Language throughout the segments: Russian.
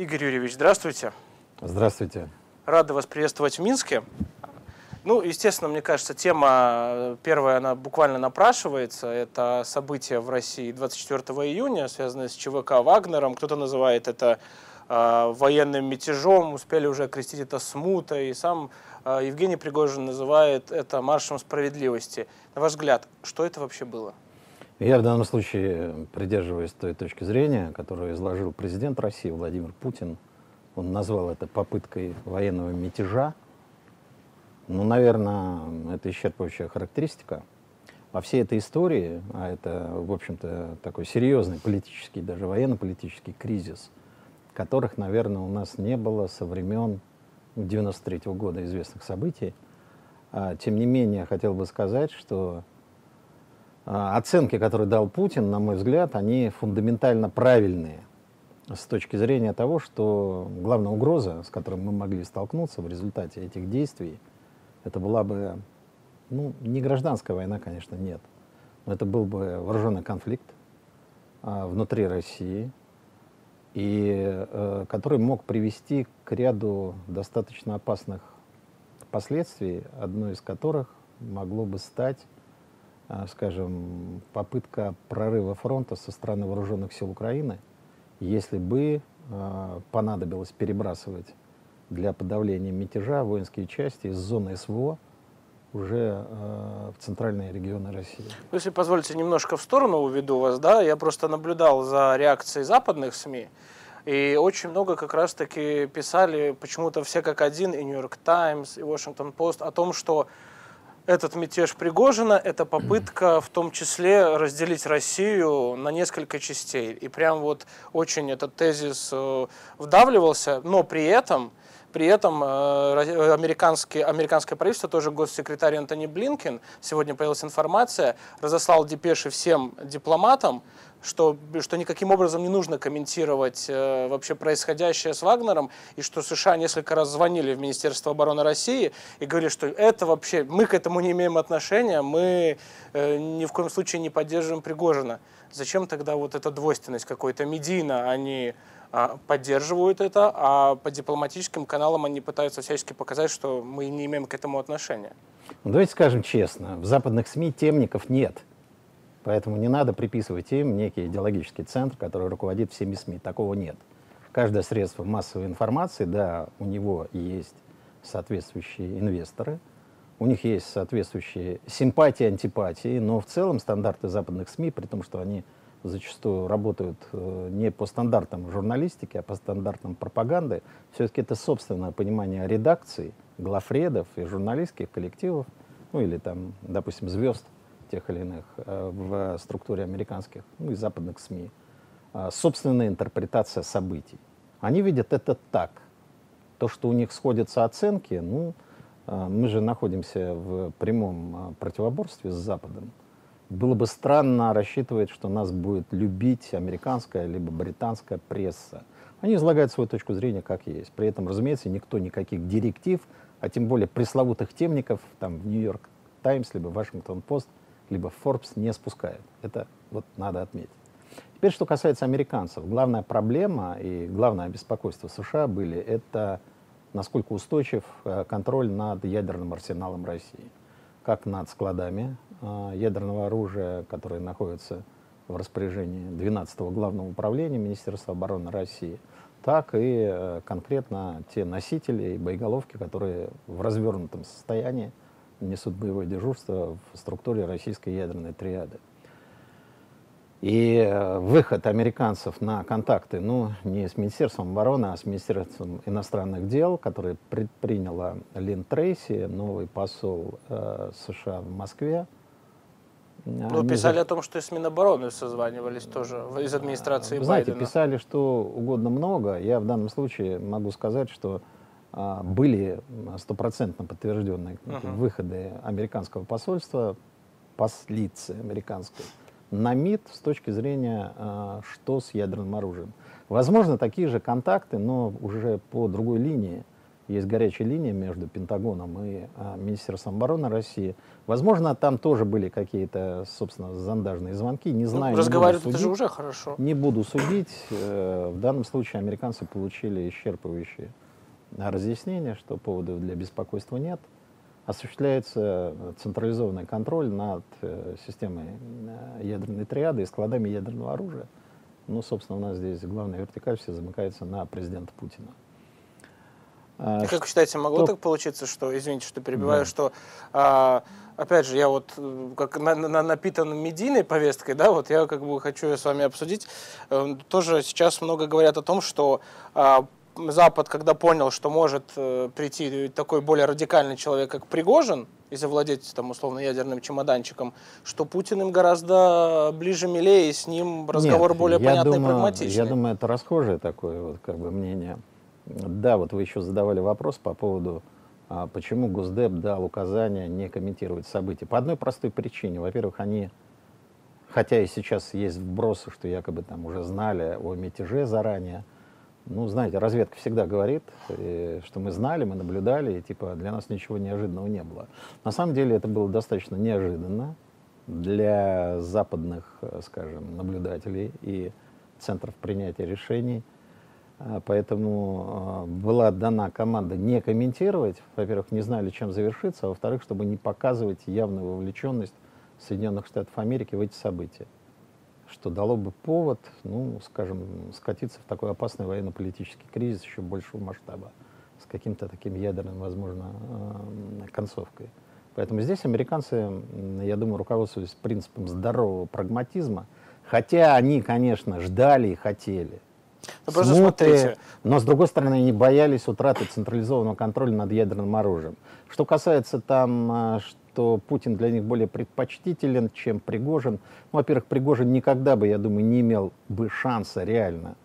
Игорь Юрьевич, здравствуйте. Здравствуйте. Рада вас приветствовать в Минске. Ну, естественно, мне кажется, тема первая, она буквально напрашивается. Это события в России 24 июня, связанные с ЧВК Вагнером. Кто-то называет это э, военным мятежом, успели уже окрестить это смутой. И сам э, Евгений Пригожин называет это маршем справедливости. На ваш взгляд, что это вообще было? Я в данном случае придерживаюсь той точки зрения, которую изложил президент России Владимир Путин. Он назвал это попыткой военного мятежа, ну, наверное, это исчерпывающая характеристика. Во всей этой истории, а это, в общем-то, такой серьезный политический, даже военно-политический кризис, которых, наверное, у нас не было со времен 93 -го года известных событий. А, тем не менее, хотел бы сказать, что оценки, которые дал Путин, на мой взгляд, они фундаментально правильные с точки зрения того, что главная угроза, с которой мы могли столкнуться в результате этих действий, это была бы, ну, не гражданская война, конечно, нет, но это был бы вооруженный конфликт а, внутри России, и э, который мог привести к ряду достаточно опасных последствий, одно из которых могло бы стать, скажем, попытка прорыва фронта со стороны вооруженных сил Украины, если бы э, понадобилось перебрасывать для подавления мятежа воинские части из зоны СВО уже э, в центральные регионы России. Ну, если позволите, немножко в сторону уведу вас, да, я просто наблюдал за реакцией западных СМИ, и очень много как раз-таки писали почему-то все как один, и Нью-Йорк Таймс, и Вашингтон Пост, о том, что этот мятеж Пригожина – это попытка в том числе разделить Россию на несколько частей. И прям вот очень этот тезис э, вдавливался, но при этом при этом э, американское, американское правительство, тоже госсекретарь Антони Блинкен, сегодня появилась информация, разослал депеши всем дипломатам, что, что никаким образом не нужно комментировать э, вообще происходящее с Вагнером, и что США несколько раз звонили в Министерство обороны России и говорили, что это вообще, мы к этому не имеем отношения, мы э, ни в коем случае не поддерживаем Пригожина. Зачем тогда вот эта двойственность какой-то медийно, они а, поддерживают это, а по дипломатическим каналам они пытаются всячески показать, что мы не имеем к этому отношения. Ну, давайте скажем честно, в западных СМИ темников нет. Поэтому не надо приписывать им некий идеологический центр, который руководит всеми СМИ. Такого нет. Каждое средство массовой информации, да, у него есть соответствующие инвесторы, у них есть соответствующие симпатии, антипатии, но в целом стандарты западных СМИ, при том, что они зачастую работают э, не по стандартам журналистики, а по стандартам пропаганды, все-таки это собственное понимание редакций, главредов и журналистских коллективов, ну или там, допустим, звезд тех или иных э, в структуре американских ну, и западных СМИ, э, собственная интерпретация событий. Они видят это так. То, что у них сходятся оценки, ну, мы же находимся в прямом противоборстве с Западом. Было бы странно рассчитывать, что нас будет любить американская либо британская пресса. Они излагают свою точку зрения как есть. При этом, разумеется, никто никаких директив, а тем более пресловутых темников там в Нью-Йорк Таймс, либо Вашингтон Пост, либо Forbes не спускает. Это вот надо отметить. Теперь, что касается американцев. Главная проблема и главное беспокойство США были это насколько устойчив э, контроль над ядерным арсеналом России как над складами э, ядерного оружия, которые находятся в распоряжении 12-го главного управления Министерства обороны России, так и э, конкретно те носители и боеголовки, которые в развернутом состоянии несут боевое дежурство в структуре российской ядерной триады. И э, выход американцев на контакты, ну, не с Министерством обороны, а с Министерством иностранных дел, которое предприняла Лин Трейси, новый посол э, США в Москве. Ну, писали о том, что и с Минобороны созванивались тоже из администрации Вы знаете, писали что угодно много. Я в данном случае могу сказать, что были стопроцентно подтвержденные uh-huh. выходы американского посольства, послицы американской на МИД с точки зрения, э, что с ядерным оружием. Возможно, такие же контакты, но уже по другой линии есть горячая линия между Пентагоном и а, Министерством обороны России. Возможно, там тоже были какие-то, собственно, зондажные звонки. Не знаю. Ну, разговаривать это же уже хорошо. Не буду судить. Э, в данном случае американцы получили исчерпывающие разъяснения, что поводов для беспокойства нет. Осуществляется централизованный контроль над э, системой э, ядерной триады и складами ядерного оружия. Ну, собственно, у нас здесь главная вертикаль все замыкается на президента Путина. А, как вы считаете, могло что... так получиться, что, извините, что перебиваю, да. что, а, опять же, я вот э, как на, на, напитан медийной повесткой, да, вот я как бы хочу с вами обсудить. Тоже сейчас много говорят о том, что а, Запад, когда понял, что может э, прийти такой более радикальный человек, как Пригожин, и завладеть там условно ядерным чемоданчиком, что Путин им гораздо ближе, милее, и с ним разговор Нет, более понятный думаю, и прагматичный. Я думаю, это расхожее такое вот как бы мнение. Да, вот вы еще задавали вопрос по поводу, а, почему Госдеп дал указание не комментировать события. По одной простой причине. Во-первых, они, хотя и сейчас есть вбросы, что якобы там уже знали о мятеже заранее, ну, знаете, разведка всегда говорит, э, что мы знали, мы наблюдали, и типа для нас ничего неожиданного не было. На самом деле это было достаточно неожиданно для западных, э, скажем, наблюдателей и центров принятия решений – а, поэтому а, была дана команда не комментировать. Во-первых, не знали, чем завершится, а во-вторых, чтобы не показывать явную вовлеченность Соединенных Штатов Америки в эти события. Что дало бы повод, ну, скажем, скатиться в такой опасный военно-политический кризис еще большего масштаба с каким-то таким ядерным, возможно, а, концовкой. Поэтому здесь американцы, я думаю, руководствовались принципом здорового прагматизма, хотя они, конечно, ждали и хотели – ну, просто смотрите. но с другой стороны они боялись утраты централизованного контроля над ядерным оружием. Что касается там, а, что Путин для них более предпочтителен, чем Пригожин, ну, во-первых, Пригожин никогда бы, я думаю, не имел бы шанса реально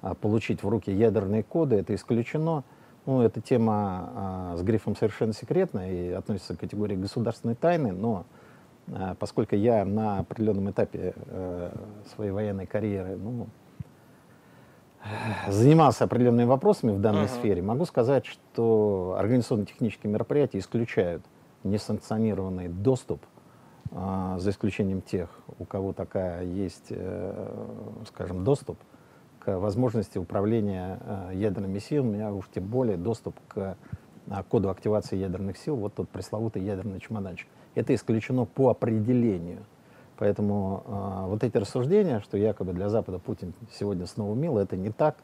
а, получить в руки ядерные коды, это исключено. Ну, эта тема а, с грифом совершенно секретная и относится к категории государственной тайны, но а, поскольку я на определенном этапе а, своей военной карьеры, ну, занимался определенными вопросами в данной uh-huh. сфере, могу сказать, что организационно-технические мероприятия исключают несанкционированный доступ, э, за исключением тех, у кого такая есть, э, скажем, доступ к возможности управления э, ядерными силами, а уж тем более доступ к э, коду активации ядерных сил, вот тот пресловутый ядерный чемоданчик. Это исключено по определению. Поэтому э, вот эти рассуждения, что якобы для Запада Путин сегодня снова мил, это не так.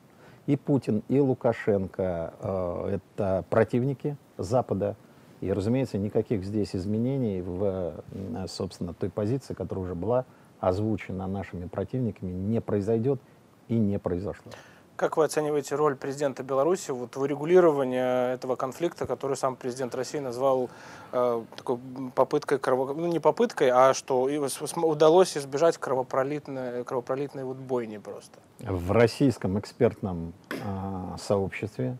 И Путин, и Лукашенко э, это противники Запада. И, разумеется, никаких здесь изменений в, собственно, той позиции, которая уже была озвучена нашими противниками, не произойдет и не произошло. Как вы оцениваете роль президента Беларуси вот в урегулировании этого конфликта, который сам президент России назвал э, такой попыткой, крово... ну не попыткой, а что удалось избежать кровопролитной, кровопролитной вот бойни просто? В российском экспертном э, сообществе,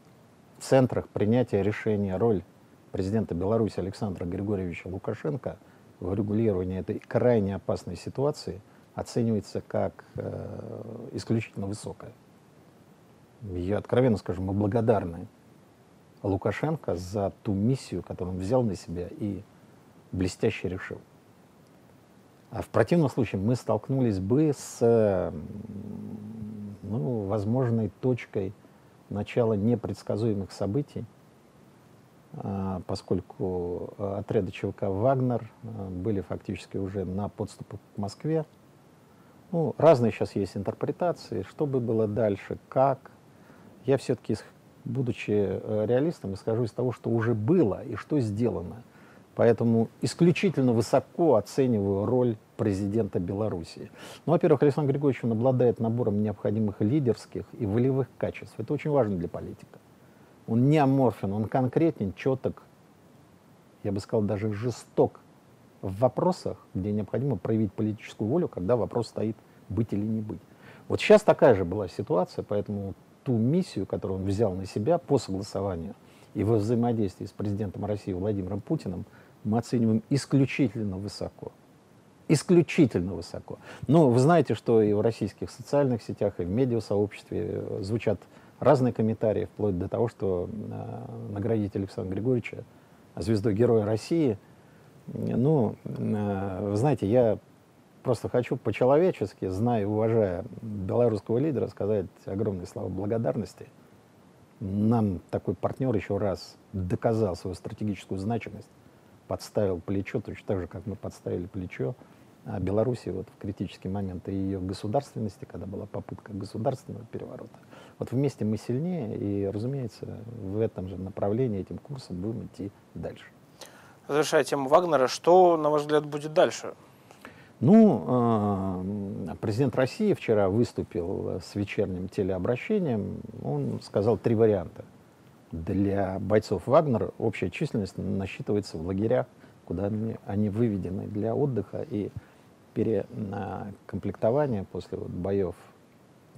в центрах принятия решения роль президента Беларуси Александра Григорьевича Лукашенко в урегулировании этой крайне опасной ситуации оценивается как э, исключительно высокая я откровенно скажу, мы благодарны Лукашенко за ту миссию, которую он взял на себя и блестяще решил. А в противном случае мы столкнулись бы с ну, возможной точкой начала непредсказуемых событий, поскольку отряды ЧВК «Вагнер» а, были фактически уже на подступах к Москве. Ну, разные сейчас есть интерпретации, что бы было дальше, как, я все-таки, будучи э, реалистом, исхожу из того, что уже было и что сделано. Поэтому исключительно высоко оцениваю роль президента Беларуси. Ну, во-первых, Александр Григорьевич он обладает набором необходимых лидерских и волевых качеств. Это очень важно для политика. Он не аморфен, он конкретен, четок, я бы сказал, даже жесток в вопросах, где необходимо проявить политическую волю, когда вопрос стоит быть или не быть. Вот сейчас такая же была ситуация, поэтому ту миссию, которую он взял на себя по согласованию и во взаимодействии с президентом России Владимиром Путиным, мы оцениваем исключительно высоко. Исключительно высоко. Но вы знаете, что и в российских социальных сетях, и в медиасообществе звучат разные комментарии, вплоть до того, что наградить Александра Григорьевича звездой Героя России. Ну, вы знаете, я просто хочу по-человечески, зная и уважая белорусского лидера, сказать огромные слова благодарности. Нам такой партнер еще раз доказал свою стратегическую значимость, подставил плечо, точно так же, как мы подставили плечо а Беларуси вот в критические моменты ее государственности, когда была попытка государственного переворота. Вот вместе мы сильнее, и, разумеется, в этом же направлении, этим курсом будем идти дальше. Завершая тему Вагнера, что, на ваш взгляд, будет дальше? Ну, а, президент России вчера выступил с вечерним телеобращением. Он сказал три варианта. Для бойцов Вагнера общая численность насчитывается в лагерях, куда они, они выведены для отдыха и перекомплектования после вот боев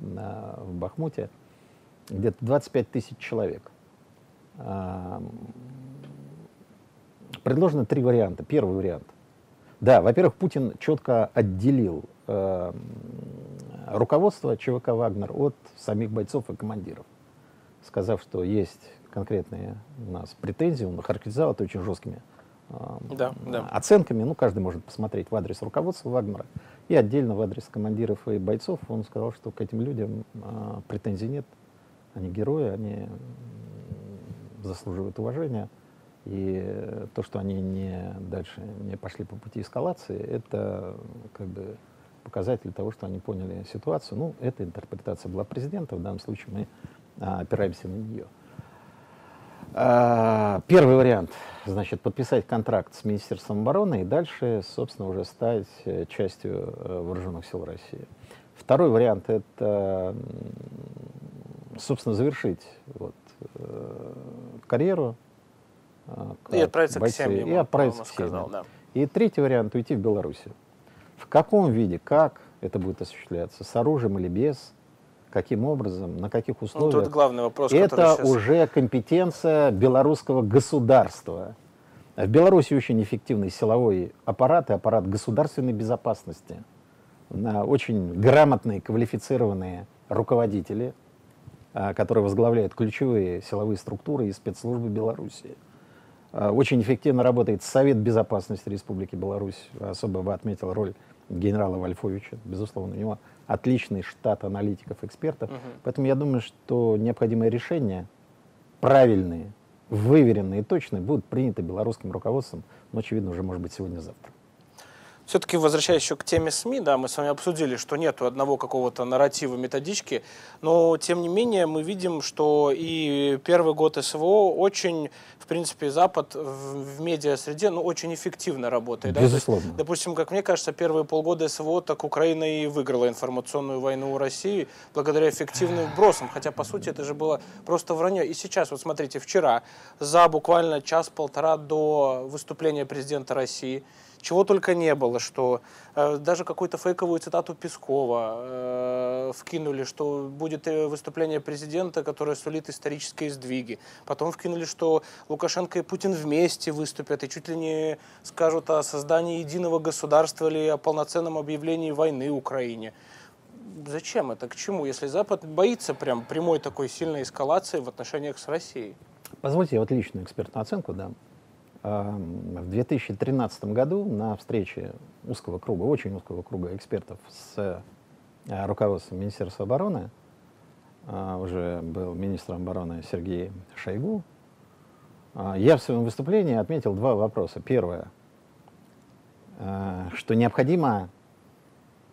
на, в Бахмуте где-то 25 тысяч человек. А, предложено три варианта. Первый вариант да, во-первых, Путин четко отделил э, руководство ЧВК «Вагнер» от самих бойцов и командиров, сказав, что есть конкретные у нас претензии, он характеризовал это очень жесткими э, да, да. оценками. Ну, каждый может посмотреть в адрес руководства Вагнера и отдельно в адрес командиров и бойцов. Он сказал, что к этим людям э, претензий нет, они герои, они заслуживают уважения. И то, что они не дальше не пошли по пути эскалации, это как бы показатель того, что они поняли ситуацию. Ну, эта интерпретация была президента, в данном случае мы а, опираемся на нее. А, первый вариант, значит, подписать контракт с Министерством обороны и дальше, собственно, уже стать э, частью э, вооруженных сил России. Второй вариант – это, собственно, завершить вот, э, карьеру и отправиться бойцы, к семьям. И отправиться к сказал, да. И третий вариант — уйти в Белоруссию. В каком виде, как это будет осуществляться, с оружием или без, каким образом, на каких условиях. Ну, тут главный вопрос, Это сейчас... уже компетенция белорусского государства. В Беларуси очень эффективный силовой аппарат и аппарат государственной безопасности. Очень грамотные, квалифицированные руководители, а, которые возглавляют ключевые силовые структуры и спецслужбы Беларуси. А, очень эффективно работает Совет Безопасности Республики Беларусь. Особо бы отметил роль генерала Вольфовича. Безусловно, у него отличный штат аналитиков, экспертов. Угу. Поэтому я думаю, что необходимые решения, правильные, выверенные и точные, будут приняты белорусским руководством, но, очевидно, уже, может быть, сегодня-завтра. Все-таки возвращаясь еще к теме СМИ, да, мы с вами обсудили, что нет одного какого-то нарратива, методички, но тем не менее мы видим, что и первый год СВО очень, в принципе, Запад в, в медиа-среде, ну, очень эффективно работает. Безусловно. Да? Есть, допустим, как мне кажется, первые полгода СВО так Украина и выиграла информационную войну у России благодаря эффективным вбросам, хотя, по сути, это же было просто вранье. И сейчас, вот смотрите, вчера, за буквально час-полтора до выступления президента России, чего только не было, что э, даже какую-то фейковую цитату Пескова э, вкинули, что будет э, выступление президента, которое сулит исторические сдвиги. Потом вкинули, что Лукашенко и Путин вместе выступят и чуть ли не скажут о создании единого государства или о полноценном объявлении войны Украине. Зачем это? К чему? Если Запад боится прям прямой такой сильной эскалации в отношениях с Россией? Позвольте я вот личную экспертную оценку дам. В 2013 году на встрече узкого круга, очень узкого круга экспертов с э, руководством Министерства обороны, а, уже был министром обороны Сергей Шойгу, а, я в своем выступлении отметил два вопроса. Первое, э, что необходимо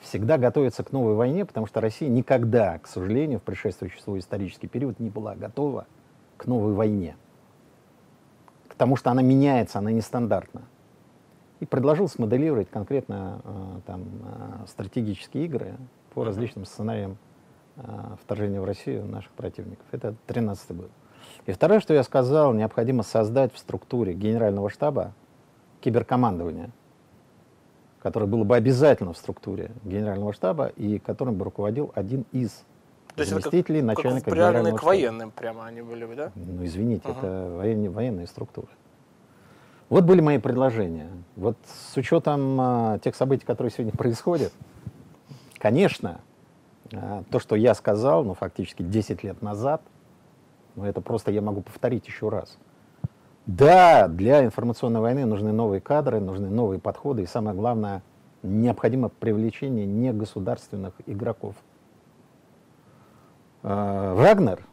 всегда готовиться к новой войне, потому что Россия никогда, к сожалению, в предшествующий свой исторический период не была готова к новой войне потому что она меняется, она нестандартна. И предложил смоделировать конкретно э, там, э, стратегические игры по различным сценариям э, вторжения в Россию наших противников. Это 13 год. И второе, что я сказал, необходимо создать в структуре генерального штаба киберкомандование, которое было бы обязательно в структуре генерального штаба и которым бы руководил один из то заместителей есть это как, начальника как в к военным прямо они были бы, да? Ну, извините, uh это военные, военные структуры. Вот были мои предложения. Вот с учетом а, тех событий, которые сегодня происходят, конечно, а, то, что я сказал, ну, фактически 10 лет назад, Но это просто я могу повторить еще раз. Да, для информационной войны нужны новые кадры, нужны новые подходы, и самое главное, необходимо привлечение негосударственных игроков. А, Вагнер,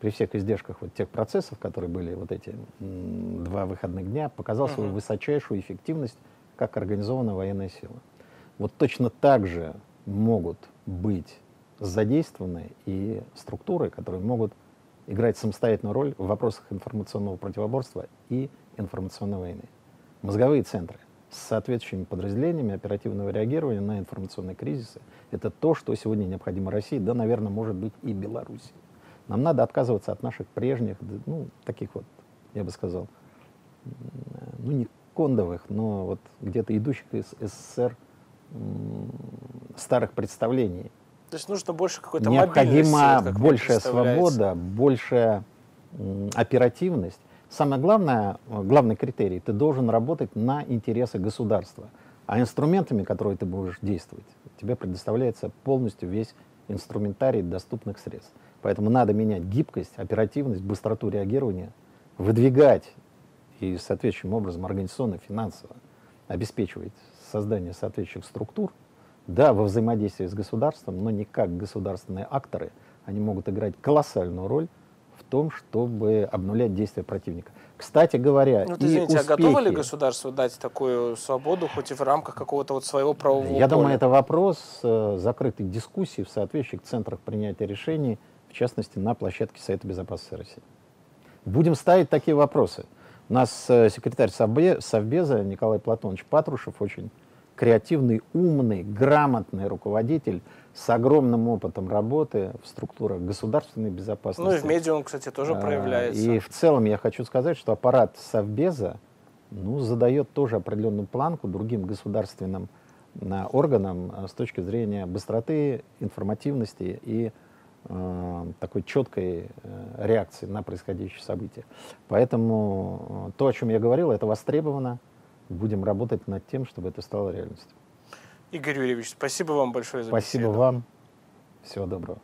при всех издержках вот тех процессов, которые были вот эти два выходных дня, показал свою высочайшую эффективность как организованная военная сила. Вот точно так же могут быть задействованы и структуры, которые могут играть самостоятельную роль в вопросах информационного противоборства и информационной войны. Мозговые центры с соответствующими подразделениями оперативного реагирования на информационные кризисы — это то, что сегодня необходимо России, да, наверное, может быть и Беларуси. Нам надо отказываться от наших прежних, ну, таких вот, я бы сказал, ну, не кондовых, но вот где-то идущих из СССР старых представлений. То есть нужно больше какой-то Необходима большая свобода, большая оперативность. Самое главное, главный критерий, ты должен работать на интересы государства. А инструментами, которые ты будешь действовать, тебе предоставляется полностью весь инструментарий доступных средств. Поэтому надо менять гибкость, оперативность, быстроту реагирования, выдвигать и соответствующим образом организационно, финансово обеспечивать создание соответствующих структур, да, во взаимодействии с государством, но не как государственные акторы, они могут играть колоссальную роль том, чтобы обнулять действия противника. Кстати говоря, ну, извините, успехи... а готово ли государство дать такую свободу, хоть и в рамках какого-то вот своего правового Я поля? думаю, это вопрос э, закрытой дискуссии в соответствующих центрах принятия решений в частности, на площадке Совета Безопасности России. Будем ставить такие вопросы. У нас э, секретарь Совбеза Николай Платонович Патрушев очень креативный, умный, грамотный руководитель с огромным опытом работы в структурах государственной безопасности. Ну и в медиа он, кстати, тоже а, проявляется. И в целом я хочу сказать, что аппарат Совбеза ну, задает тоже определенную планку другим государственным органам э, с точки зрения быстроты, информативности и Э, такой четкой реакции на происходящие события. Поэтому то, о чем я говорил, это востребовано. Будем работать над тем, чтобы это стало реальностью. Игорь Юрьевич, спасибо вам большое за Спасибо беседу. вам. Всего доброго.